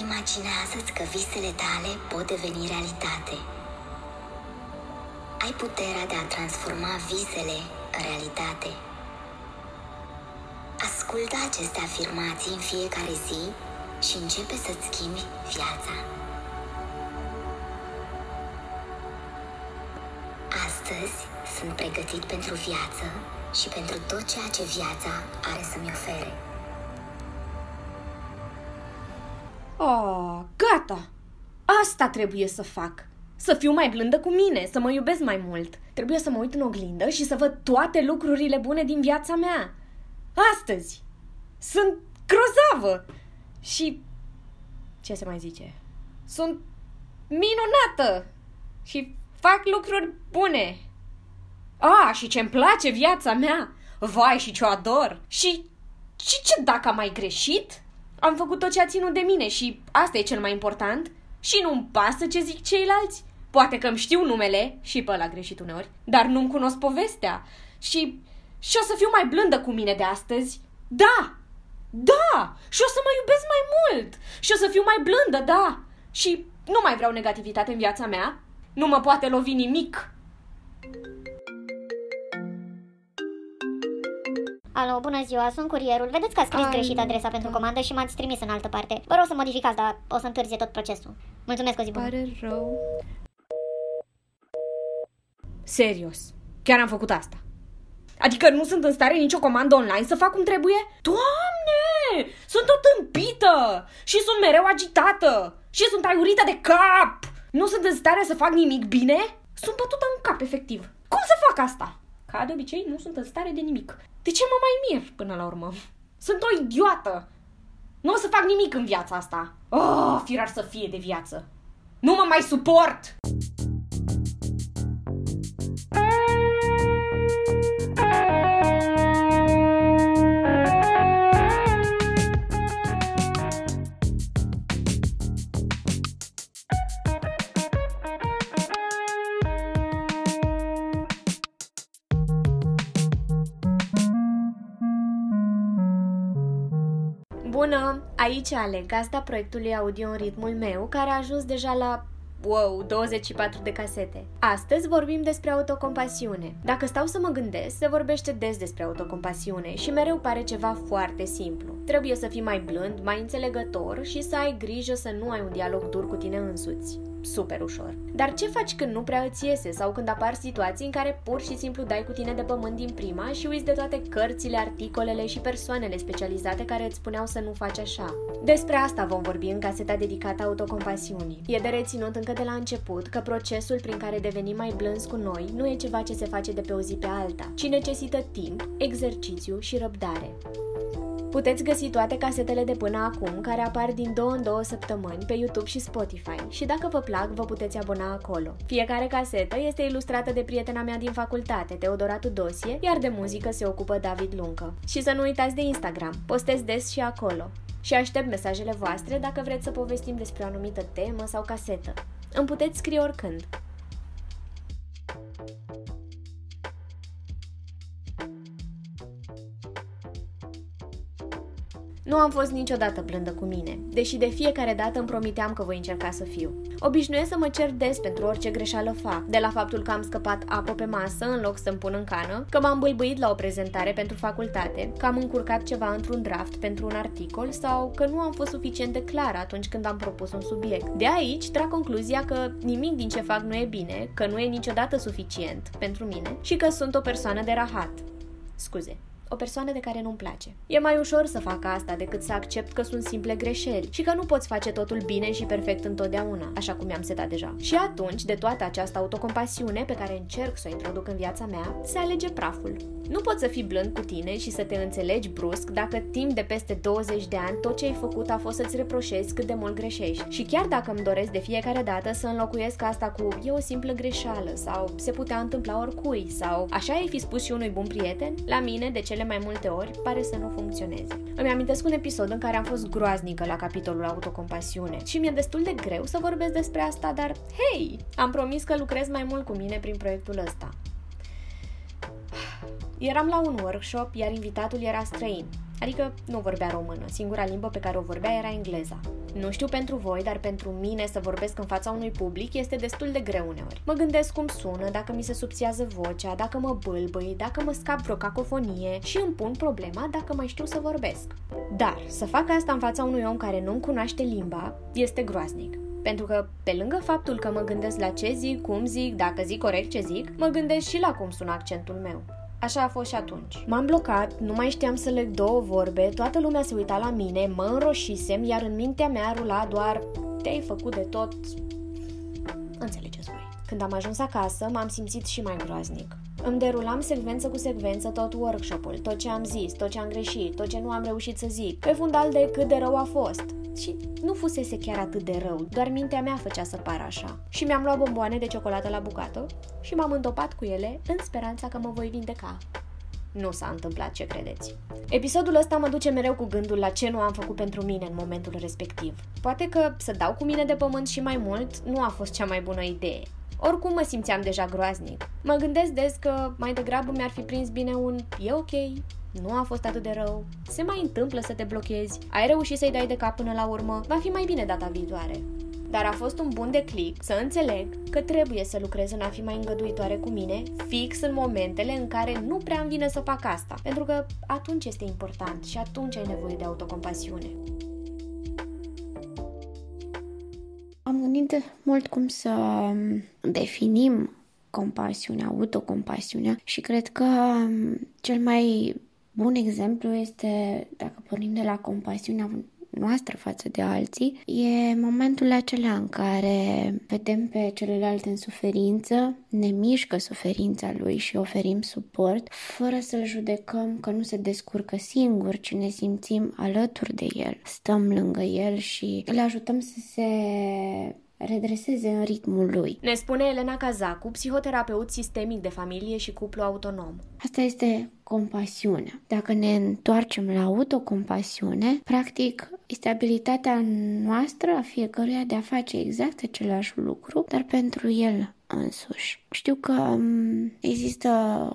Imaginează-ți că visele tale pot deveni realitate. Ai puterea de a transforma visele în realitate. Ascultă aceste afirmații în fiecare zi și începe să-ți schimbi viața. Astăzi sunt pregătit pentru viață și pentru tot ceea ce viața are să-mi ofere. Gata! Asta trebuie să fac. Să fiu mai blândă cu mine, să mă iubesc mai mult. Trebuie să mă uit în oglindă și să văd toate lucrurile bune din viața mea. Astăzi! Sunt grozavă! Și... Ce se mai zice? Sunt minunată! Și fac lucruri bune! A, și ce-mi place viața mea! Vai, și ce o ador! Și... Și ce dacă am mai greșit? Am făcut tot ce a ținut de mine și asta e cel mai important. Și nu-mi pasă ce zic ceilalți. Poate că îmi știu numele, și pe ăla greșit uneori, dar nu-mi cunosc povestea. Și, și o să fiu mai blândă cu mine de astăzi. Da! Da! Și o să mă iubesc mai mult! Și o să fiu mai blândă, da! Și nu mai vreau negativitate în viața mea. Nu mă poate lovi nimic Alo, bună ziua, sunt curierul. Vedeți că a scris Alo. greșit adresa pentru comandă și m-ați trimis în altă parte. Vă rog să modificați, dar o să întârzie tot procesul. Mulțumesc, o zi bună. Pare rău. Serios, chiar am făcut asta. Adică nu sunt în stare nicio comandă online să fac cum trebuie? Doamne! Sunt o tâmpită! Și sunt mereu agitată! Și sunt aiurită de cap! Nu sunt în stare să fac nimic bine? Sunt bătută în cap, efectiv. Cum să fac asta? Ca de obicei, nu sunt în stare de nimic. De ce mă mai mir până la urmă? Sunt o idiotă! Nu o să fac nimic în viața asta. Oh, firar să fie de viață. Nu mă mai suport! Aici Ale, gazda proiectului audio în ritmul meu, care a ajuns deja la Wow, 24 de casete. Astăzi vorbim despre autocompasiune. Dacă stau să mă gândesc, se vorbește des despre autocompasiune și mereu pare ceva foarte simplu. Trebuie să fii mai blând, mai înțelegător și să ai grijă să nu ai un dialog dur cu tine însuți super ușor. Dar ce faci când nu prea îți iese sau când apar situații în care pur și simplu dai cu tine de pământ din prima și uiți de toate cărțile, articolele și persoanele specializate care îți spuneau să nu faci așa? Despre asta vom vorbi în caseta dedicată autocompasiunii. E de reținut încă de la început că procesul prin care devenim mai blânzi cu noi nu e ceva ce se face de pe o zi pe alta, ci necesită timp, exercițiu și răbdare. Puteți găsi toate casetele de până acum, care apar din două în două săptămâni pe YouTube și Spotify și dacă vă plac, vă puteți abona acolo. Fiecare casetă este ilustrată de prietena mea din facultate, Teodora Tudosie, iar de muzică se ocupă David Luncă. Și să nu uitați de Instagram, postez des și acolo. Și aștept mesajele voastre dacă vreți să povestim despre o anumită temă sau casetă. Îmi puteți scrie oricând. Nu am fost niciodată blândă cu mine, deși de fiecare dată îmi promiteam că voi încerca să fiu. Obișnuiesc să mă cer des pentru orice greșeală fac, de la faptul că am scăpat apă pe masă în loc să-mi pun în cană, că m-am bâlbâit la o prezentare pentru facultate, că am încurcat ceva într-un draft pentru un articol sau că nu am fost suficient de clară atunci când am propus un subiect. De aici trag concluzia că nimic din ce fac nu e bine, că nu e niciodată suficient pentru mine și că sunt o persoană de rahat. Scuze o persoană de care nu-mi place. E mai ușor să fac asta decât să accept că sunt simple greșeli și că nu poți face totul bine și perfect întotdeauna, așa cum mi-am setat deja. Și atunci, de toată această autocompasiune pe care încerc să o introduc în viața mea, se alege praful. Nu poți să fii blând cu tine și să te înțelegi brusc dacă timp de peste 20 de ani tot ce ai făcut a fost să-ți reproșezi cât de mult greșești. Și chiar dacă îmi doresc de fiecare dată să înlocuiesc asta cu e o simplă greșeală sau se putea întâmpla oricui sau așa ai fi spus și unui bun prieten, la mine de cele mai multe ori pare să nu funcționeze. Îmi amintesc un episod în care am fost groaznică la capitolul autocompasiune și mi-e destul de greu să vorbesc despre asta, dar hei, am promis că lucrez mai mult cu mine prin proiectul ăsta. Eram la un workshop, iar invitatul era străin. Adică nu vorbea română, singura limbă pe care o vorbea era engleza. Nu știu pentru voi, dar pentru mine să vorbesc în fața unui public este destul de greu uneori. Mă gândesc cum sună, dacă mi se subțiază vocea, dacă mă bâlbâi, dacă mă scap vreo cacofonie și îmi pun problema dacă mai știu să vorbesc. Dar să fac asta în fața unui om care nu-mi cunoaște limba este groaznic. Pentru că, pe lângă faptul că mă gândesc la ce zic, cum zic, dacă zic corect ce zic, mă gândesc și la cum sună accentul meu. Așa a fost și atunci. M-am blocat, nu mai știam să leg două vorbe, toată lumea se uita la mine, mă înroșisem, iar în mintea mea rula doar te-ai făcut de tot... Înțelegeți voi. Când am ajuns acasă, m-am simțit și mai groaznic. Îmi derulam secvență cu secvență tot workshop-ul, tot ce am zis, tot ce am greșit, tot ce nu am reușit să zic, pe fundal de cât de rău a fost. Și nu fusese chiar atât de rău, doar mintea mea făcea să pară așa. Și mi-am luat bomboane de ciocolată la bucată și m-am întopat cu ele în speranța că mă voi vindeca. Nu s-a întâmplat ce credeți. Episodul ăsta mă duce mereu cu gândul la ce nu am făcut pentru mine în momentul respectiv. Poate că să dau cu mine de pământ și mai mult nu a fost cea mai bună idee. Oricum mă simțeam deja groaznic. Mă gândesc des că mai degrabă mi-ar fi prins bine un e ok, nu a fost atât de rău, se mai întâmplă să te blochezi, ai reușit să-i dai de cap până la urmă, va fi mai bine data viitoare. Dar a fost un bun declic să înțeleg că trebuie să lucrez în a fi mai îngăduitoare cu mine, fix în momentele în care nu prea îmi vine să fac asta, pentru că atunci este important și atunci ai nevoie de autocompasiune. Am gândit mult cum să definim compasiunea, autocompasiunea. Și cred că cel mai bun exemplu este, dacă pornim de la compasiunea noastră față de alții, e momentul acela în care vedem pe celălalt în suferință, ne mișcă suferința lui și oferim suport, fără să-l judecăm că nu se descurcă singur, ci ne simțim alături de el, stăm lângă el și îl ajutăm să se redreseze în ritmul lui. Ne spune Elena Cazacu, psihoterapeut sistemic de familie și cuplu autonom. Asta este compasiunea. Dacă ne întoarcem la autocompasiune, practic este abilitatea noastră a fiecăruia de a face exact același lucru, dar pentru el însuși. Știu că um, există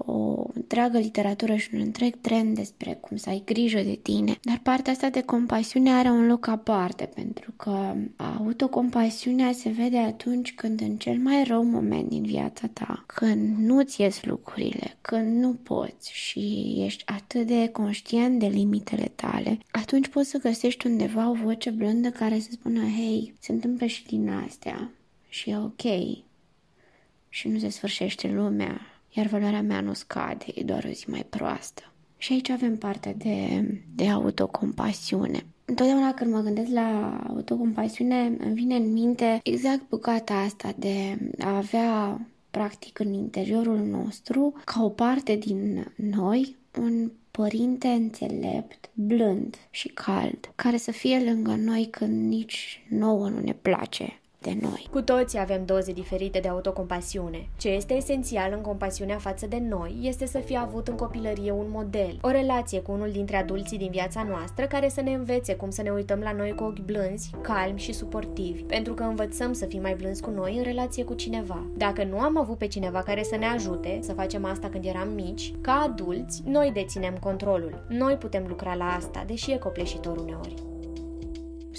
o întreagă literatură și un întreg trend despre cum să ai grijă de tine, dar partea asta de compasiune are un loc aparte, pentru că autocompasiunea se vede atunci când în cel mai rău moment din viața ta, când nu-ți ies lucrurile, când nu poți și ești atât de conștient de limitele tale, atunci poți să găsești undeva o voce blândă care să spună, hei, se întâmplă și din astea și e ok, și nu se sfârșește lumea, iar valoarea mea nu scade, e doar o zi mai proastă. Și aici avem parte de, de autocompasiune. Întotdeauna când mă gândesc la autocompasiune, îmi vine în minte exact bucata asta de a avea, practic, în interiorul nostru, ca o parte din noi, un părinte înțelept, blând și cald, care să fie lângă noi când nici nouă nu ne place de noi. Cu toții avem doze diferite de autocompasiune. Ce este esențial în compasiunea față de noi este să fie avut în copilărie un model, o relație cu unul dintre adulții din viața noastră care să ne învețe cum să ne uităm la noi cu ochi blânzi, calmi și suportivi, pentru că învățăm să fim mai blânzi cu noi în relație cu cineva. Dacă nu am avut pe cineva care să ne ajute să facem asta când eram mici, ca adulți, noi deținem controlul. Noi putem lucra la asta, deși e copleșitor uneori.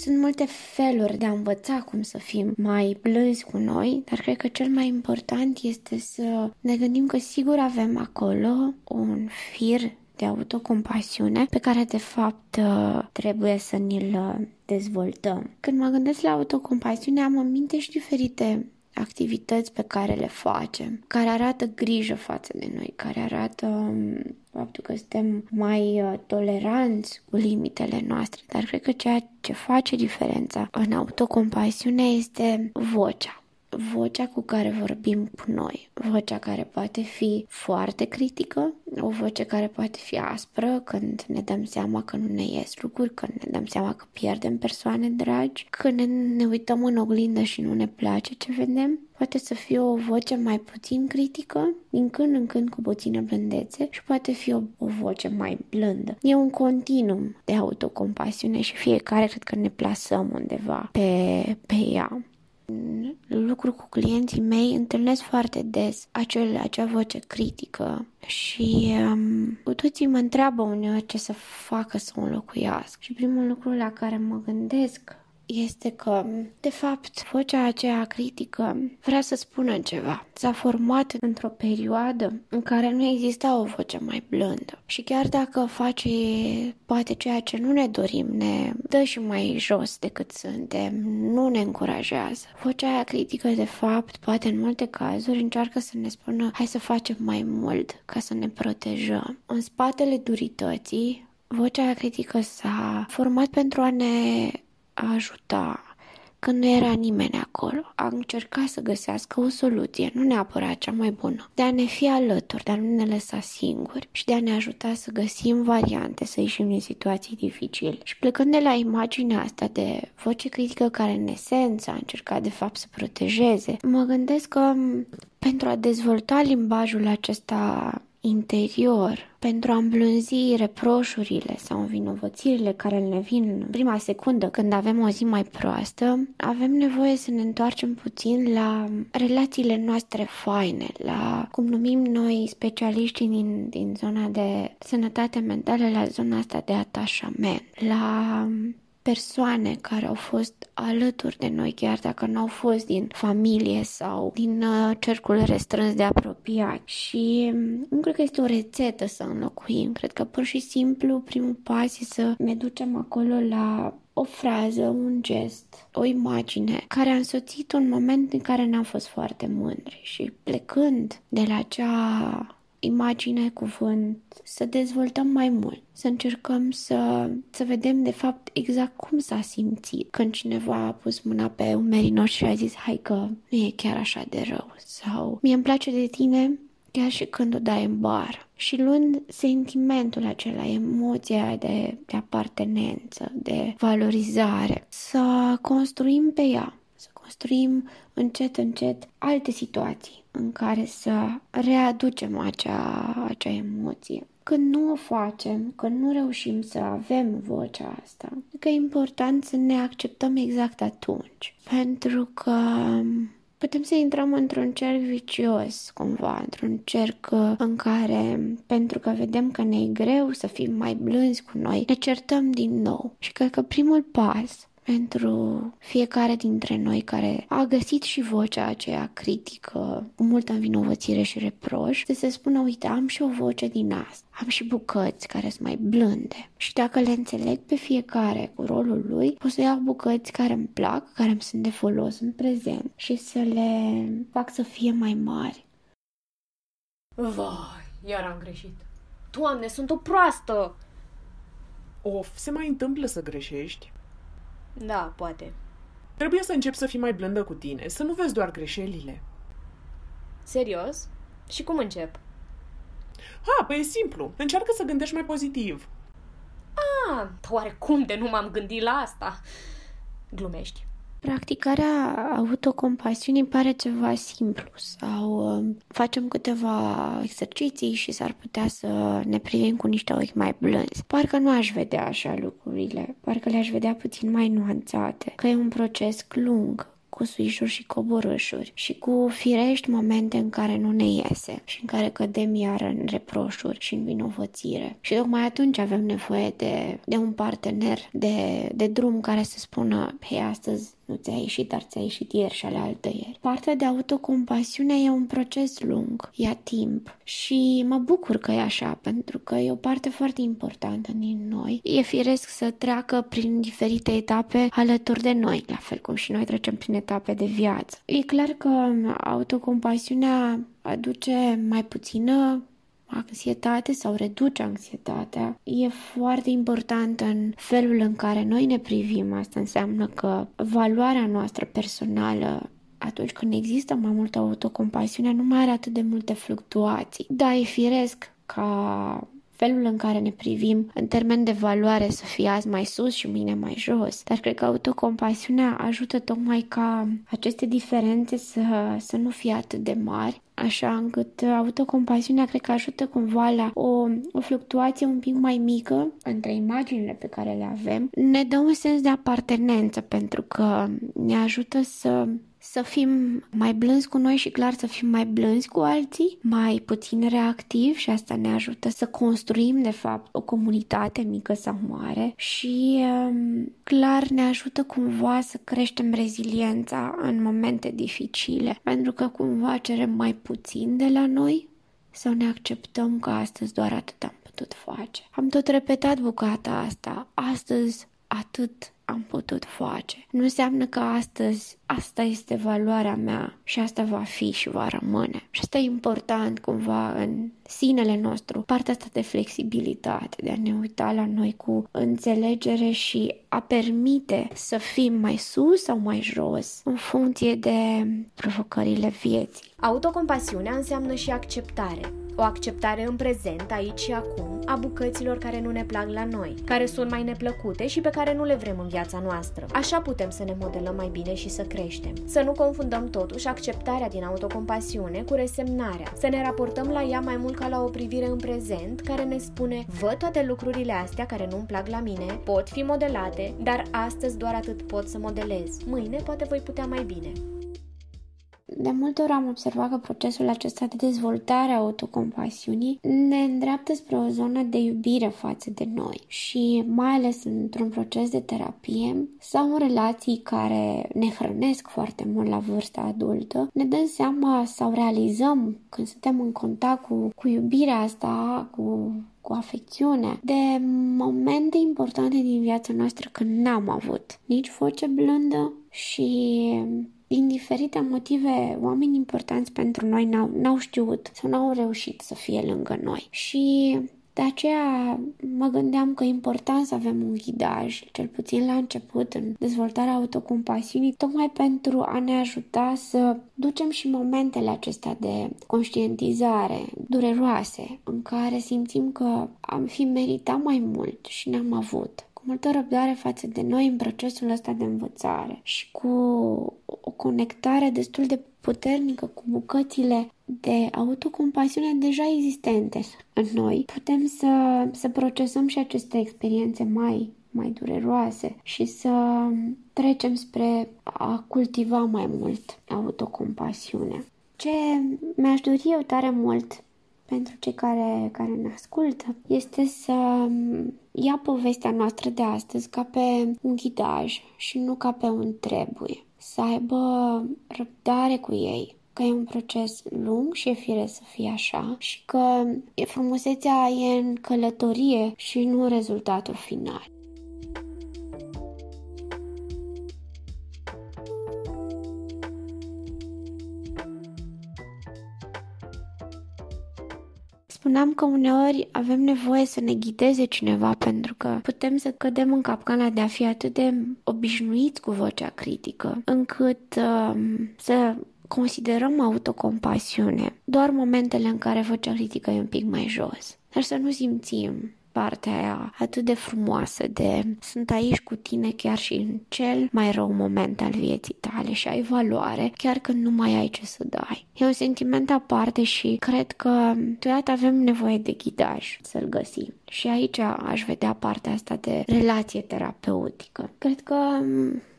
Sunt multe feluri de a învăța cum să fim mai blânzi cu noi, dar cred că cel mai important este să ne gândim că sigur avem acolo un fir de autocompasiune pe care de fapt trebuie să ni-l dezvoltăm. Când mă gândesc la autocompasiune am în minte și diferite activități pe care le facem, care arată grijă față de noi, care arată um, faptul că suntem mai uh, toleranți cu limitele noastre, dar cred că ceea ce face diferența în autocompasiune este vocea. Vocea cu care vorbim cu noi, vocea care poate fi foarte critică, o voce care poate fi aspră când ne dăm seama că nu ne ies lucruri, când ne dăm seama că pierdem persoane dragi, când ne, ne uităm în oglindă și nu ne place ce vedem, poate să fie o voce mai puțin critică, din când în când cu puțină blândețe și poate fi o, o voce mai blândă. E un continuum de autocompasiune și fiecare cred că ne plasăm undeva pe, pe ea lucru cu clienții mei, întâlnesc foarte des acel, acea voce critică și um, cu toții mă întreabă uneori ce să facă să o înlocuiască. Și primul lucru la care mă gândesc este că, de fapt, vocea aceea critică vrea să spună ceva. S-a format într-o perioadă în care nu exista o voce mai blândă. Și chiar dacă face poate ceea ce nu ne dorim, ne dă și mai jos decât suntem, nu ne încurajează. Vocea aia critică, de fapt, poate în multe cazuri încearcă să ne spună hai să facem mai mult ca să ne protejăm. În spatele durității, vocea aia critică s-a format pentru a ne a ajuta când nu era nimeni acolo. A încercat să găsească o soluție, nu neapărat cea mai bună, de a ne fi alături, de a nu ne lăsa singuri și de a ne ajuta să găsim variante, să ieșim din situații dificile. Și plecând de la imaginea asta de voce critică care în esență a încercat de fapt să protejeze, mă gândesc că pentru a dezvolta limbajul acesta interior pentru a îmblânzi reproșurile sau învinovățirile care ne vin în prima secundă când avem o zi mai proastă, avem nevoie să ne întoarcem puțin la relațiile noastre faine, la cum numim noi specialiștii din, din zona de sănătate mentală, la zona asta de atașament, la persoane care au fost alături de noi, chiar dacă nu au fost din familie sau din uh, cercul restrâns de apropiat. Și mm, nu cred că este o rețetă să înlocuim. Cred că pur și simplu primul pas e să ne ducem acolo la o frază, un gest, o imagine care a însoțit un moment în care n-am fost foarte mândri și plecând de la acea imagine, cuvânt, să dezvoltăm mai mult, să încercăm să, să vedem de fapt exact cum s-a simțit când cineva a pus mâna pe umerii noștri și a zis hai că nu e chiar așa de rău sau mie îmi place de tine chiar și când o dai în bar. Și luând sentimentul acela, emoția de, de apartenență, de valorizare, să construim pe ea, să construim încet, încet alte situații în care să readucem acea, acea emoție. Când nu o facem, când nu reușim să avem vocea asta, că e important să ne acceptăm exact atunci. Pentru că putem să intrăm într-un cerc vicios, cumva, într-un cerc în care, pentru că vedem că ne e greu să fim mai blânzi cu noi, ne certăm din nou. Și cred că primul pas pentru fiecare dintre noi care a găsit și vocea aceea critică, cu multă învinovățire și reproș, să se spună, uite, am și o voce din asta, am și bucăți care sunt mai blânde și dacă le înțeleg pe fiecare cu rolul lui, pot să iau bucăți care îmi plac, care îmi sunt de folos în prezent și să le fac să fie mai mari. Vai, iar am greșit. Doamne, sunt o proastă! Of, se mai întâmplă să greșești. Da, poate. Trebuie să începi să fii mai blândă cu tine, să nu vezi doar greșelile. Serios? Și cum încep? Ha, păi e simplu. Încearcă să gândești mai pozitiv. Ah, oare cum de nu m-am gândit la asta? Glumești. Practicarea autocompasiunii pare ceva simplu sau uh, facem câteva exerciții și s-ar putea să ne privim cu niște ochi mai blânzi. Parcă nu aș vedea așa lucrurile, parcă le-aș vedea puțin mai nuanțate, că e un proces lung, cu suișuri și coborâșuri și cu firești momente în care nu ne iese și în care cădem iar în reproșuri și în vinovățire. Și tocmai atunci avem nevoie de, de un partener de, de drum care să spună, hei, astăzi nu ți-a ieșit, dar ți-a ieșit ieri și ale altă ieri. Partea de autocompasiune e un proces lung, ia timp și mă bucur că e așa, pentru că e o parte foarte importantă din noi. E firesc să treacă prin diferite etape alături de noi, la fel cum și noi trecem prin etape de viață. E clar că autocompasiunea aduce mai puțină anxietate sau reduce anxietatea e foarte important în felul în care noi ne privim. Asta înseamnă că valoarea noastră personală atunci când există mai multă autocompasiune, nu mai are atât de multe fluctuații. Da, e firesc ca felul în care ne privim în termen de valoare să fie azi mai sus și mâine mai jos. Dar cred că autocompasiunea ajută tocmai ca aceste diferențe să, să nu fie atât de mari așa încât autocompasiunea cred că ajută cumva la o, o fluctuație un pic mai mică între imaginile pe care le avem. Ne dă un sens de apartenență pentru că ne ajută să să fim mai blânzi cu noi și clar să fim mai blânzi cu alții, mai puțin reactivi și asta ne ajută să construim de fapt o comunitate mică sau mare și um, clar ne ajută cumva să creștem reziliența în momente dificile, pentru că cumva cerem mai puțin de la noi sau ne acceptăm că astăzi doar atât am putut face. Am tot repetat bucata asta, astăzi atât am putut face. Nu înseamnă că astăzi asta este valoarea mea și asta va fi și va rămâne. Și asta e important cumva în sinele nostru, partea asta de flexibilitate, de a ne uita la noi cu înțelegere și a permite să fim mai sus sau mai jos în funcție de provocările vieții. Autocompasiunea înseamnă și acceptare. O acceptare în prezent, aici și acum, a bucăților care nu ne plac la noi, care sunt mai neplăcute și pe care nu le vrem în viața noastră. Așa putem să ne modelăm mai bine și să creștem. Să nu confundăm totuși acceptarea din autocompasiune cu resemnarea, să ne raportăm la ea mai mult ca la o privire în prezent care ne spune văd toate lucrurile astea care nu-mi plac la mine, pot fi modelate, dar astăzi doar atât pot să modelez. Mâine poate voi putea mai bine. De multe ori am observat că procesul acesta de dezvoltare a autocompasiunii ne îndreaptă spre o zonă de iubire față de noi și mai ales într-un proces de terapie sau în relații care ne hrănesc foarte mult la vârsta adultă, ne dăm seama sau realizăm când suntem în contact cu, cu iubirea asta, cu cu afecțiune, de momente importante din viața noastră când n-am avut nici voce blândă și din diferite motive, oameni importanți pentru noi n-au, n-au știut sau n-au reușit să fie lângă noi. Și de aceea mă gândeam că e important să avem un ghidaj, cel puțin la început, în dezvoltarea autocompasiunii, tocmai pentru a ne ajuta să ducem și momentele acestea de conștientizare dureroase, în care simțim că am fi meritat mai mult și n-am avut multă răbdare față de noi în procesul ăsta de învățare și cu o conectare destul de puternică cu bucățile de autocompasiune deja existente în noi, putem să, să procesăm și aceste experiențe mai, mai dureroase și să trecem spre a cultiva mai mult autocompasiune. Ce mi-aș dori eu tare mult pentru cei care, care ne ascultă este să ia povestea noastră de astăzi ca pe un ghidaj și nu ca pe un trebuie. Să aibă răbdare cu ei, că e un proces lung și e fire să fie așa și că frumusețea e în călătorie și nu în rezultatul final. Spuneam că uneori avem nevoie să ne ghideze cineva pentru că putem să cădem în capcana de a fi atât de obișnuiți cu vocea critică, încât uh, să considerăm autocompasiune. Doar momentele în care vocea critică e un pic mai jos, dar să nu simțim partea aia atât de frumoasă de sunt aici cu tine chiar și în cel mai rău moment al vieții tale și ai valoare chiar când nu mai ai ce să dai. E un sentiment aparte și cred că câteodată avem nevoie de ghidaj să-l găsim. Și aici aș vedea partea asta de relație terapeutică. Cred că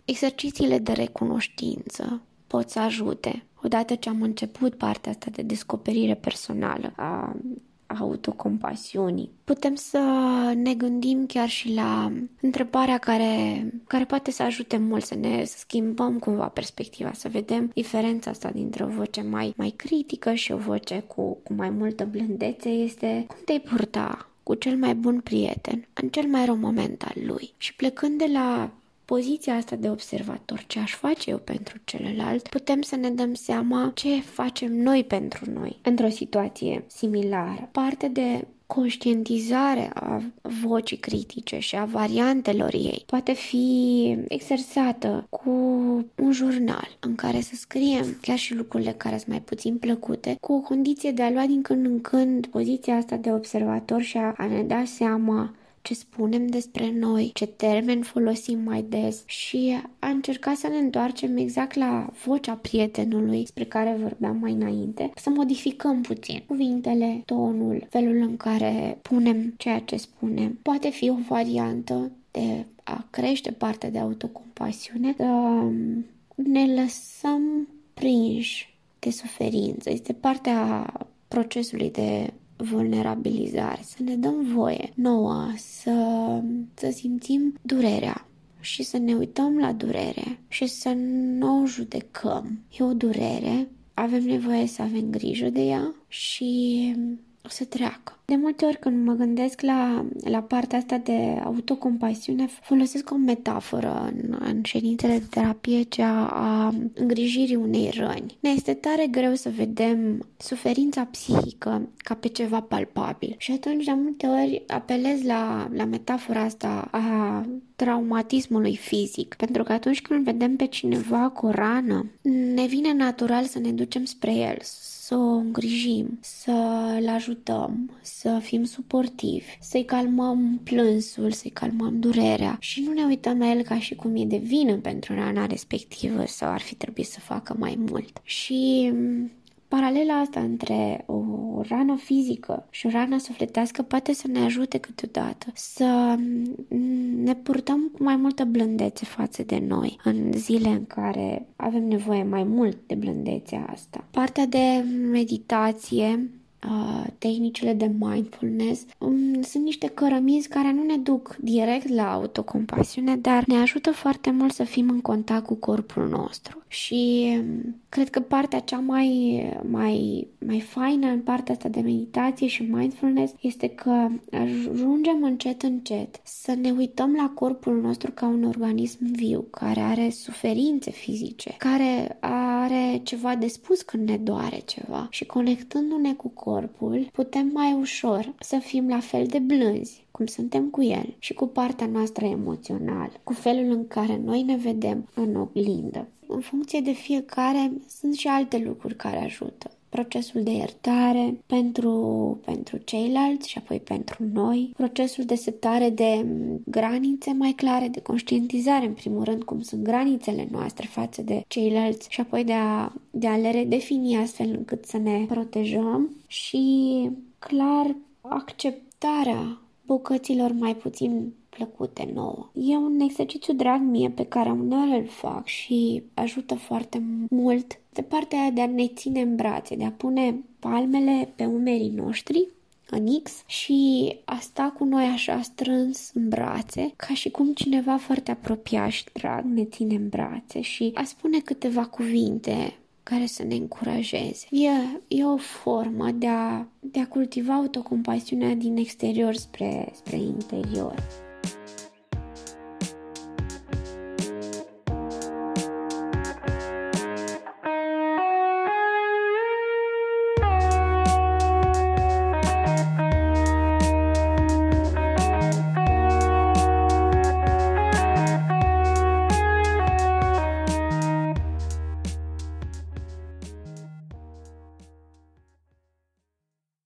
exercițiile de recunoștință pot să ajute odată ce am început partea asta de descoperire personală a autocompasiunii. Putem să ne gândim chiar și la întrebarea care, care poate să ajute mult să ne să schimbăm cumva perspectiva, să vedem diferența asta dintre o voce mai, mai critică și o voce cu, cu mai multă blândețe este cum te-ai purta cu cel mai bun prieten în cel mai rău moment al lui. Și plecând de la poziția asta de observator, ce aș face eu pentru celălalt, putem să ne dăm seama ce facem noi pentru noi într-o situație similară. Parte de conștientizare a vocii critice și a variantelor ei poate fi exersată cu un jurnal în care să scriem chiar și lucrurile care sunt mai puțin plăcute, cu o condiție de a lua din când în când poziția asta de observator și a, a ne da seama ce spunem despre noi, ce termeni folosim mai des și a încercat să ne întoarcem exact la vocea prietenului spre care vorbeam mai înainte, să modificăm puțin cuvintele, tonul, felul în care punem ceea ce spunem. Poate fi o variantă de a crește partea de autocompasiune, să ne lăsăm prinși de suferință. Este partea procesului de vulnerabilizare, să ne dăm voie nouă să, să simțim durerea și să ne uităm la durere și să nu o judecăm. E o durere, avem nevoie să avem grijă de ea și o să treacă. De multe ori când mă gândesc la, la partea asta de autocompasiune, folosesc o metaforă în, în ședințele de terapie, cea a îngrijirii unei răni. Ne este tare greu să vedem suferința psihică ca pe ceva palpabil. Și atunci, de multe ori, apelez la, la metafora asta a traumatismului fizic. Pentru că atunci când vedem pe cineva cu o rană, ne vine natural să ne ducem spre el, să o îngrijim, să-l ajutăm, să fim suportivi, să-i calmăm plânsul, să-i calmăm durerea și nu ne uităm la el ca și cum e de vină pentru rana respectivă sau ar fi trebuit să facă mai mult. Și Paralela asta între o rană fizică și o rană sufletească poate să ne ajute câteodată să ne purtăm cu mai multă blândețe față de noi în zile în care avem nevoie mai mult de blândețea asta. Partea de meditație uh, tehnicile de mindfulness um, sunt niște cărămizi care nu ne duc direct la autocompasiune, dar ne ajută foarte mult să fim în contact cu corpul nostru. Și um, cred că partea cea mai, mai, mai faină în partea asta de meditație și mindfulness este că ajungem încet încet să ne uităm la corpul nostru ca un organism viu, care are suferințe fizice, care are ceva de spus când ne doare ceva și conectându-ne cu corpul, putem mai ușor să fim la fel de blânzi cum suntem cu el și cu partea noastră emoțională, cu felul în care noi ne vedem în oglindă. În funcție de fiecare, sunt și alte lucruri care ajută procesul de iertare pentru, pentru ceilalți și apoi pentru noi, procesul de setare de granițe mai clare, de conștientizare, în primul rând, cum sunt granițele noastre față de ceilalți și apoi de a, de a le redefini astfel încât să ne protejăm și, clar, acceptarea bucăților mai puțin plăcute nouă. E un exercițiu drag mie pe care uneori îl fac și ajută foarte mult de partea aia de a ne ține în brațe, de a pune palmele pe umerii noștri în X și a sta cu noi așa strâns în brațe, ca și cum cineva foarte apropiat și drag ne ține în brațe și a spune câteva cuvinte care să ne încurajeze. E, e o formă de a, de a cultiva autocompasiunea din exterior spre, spre interior.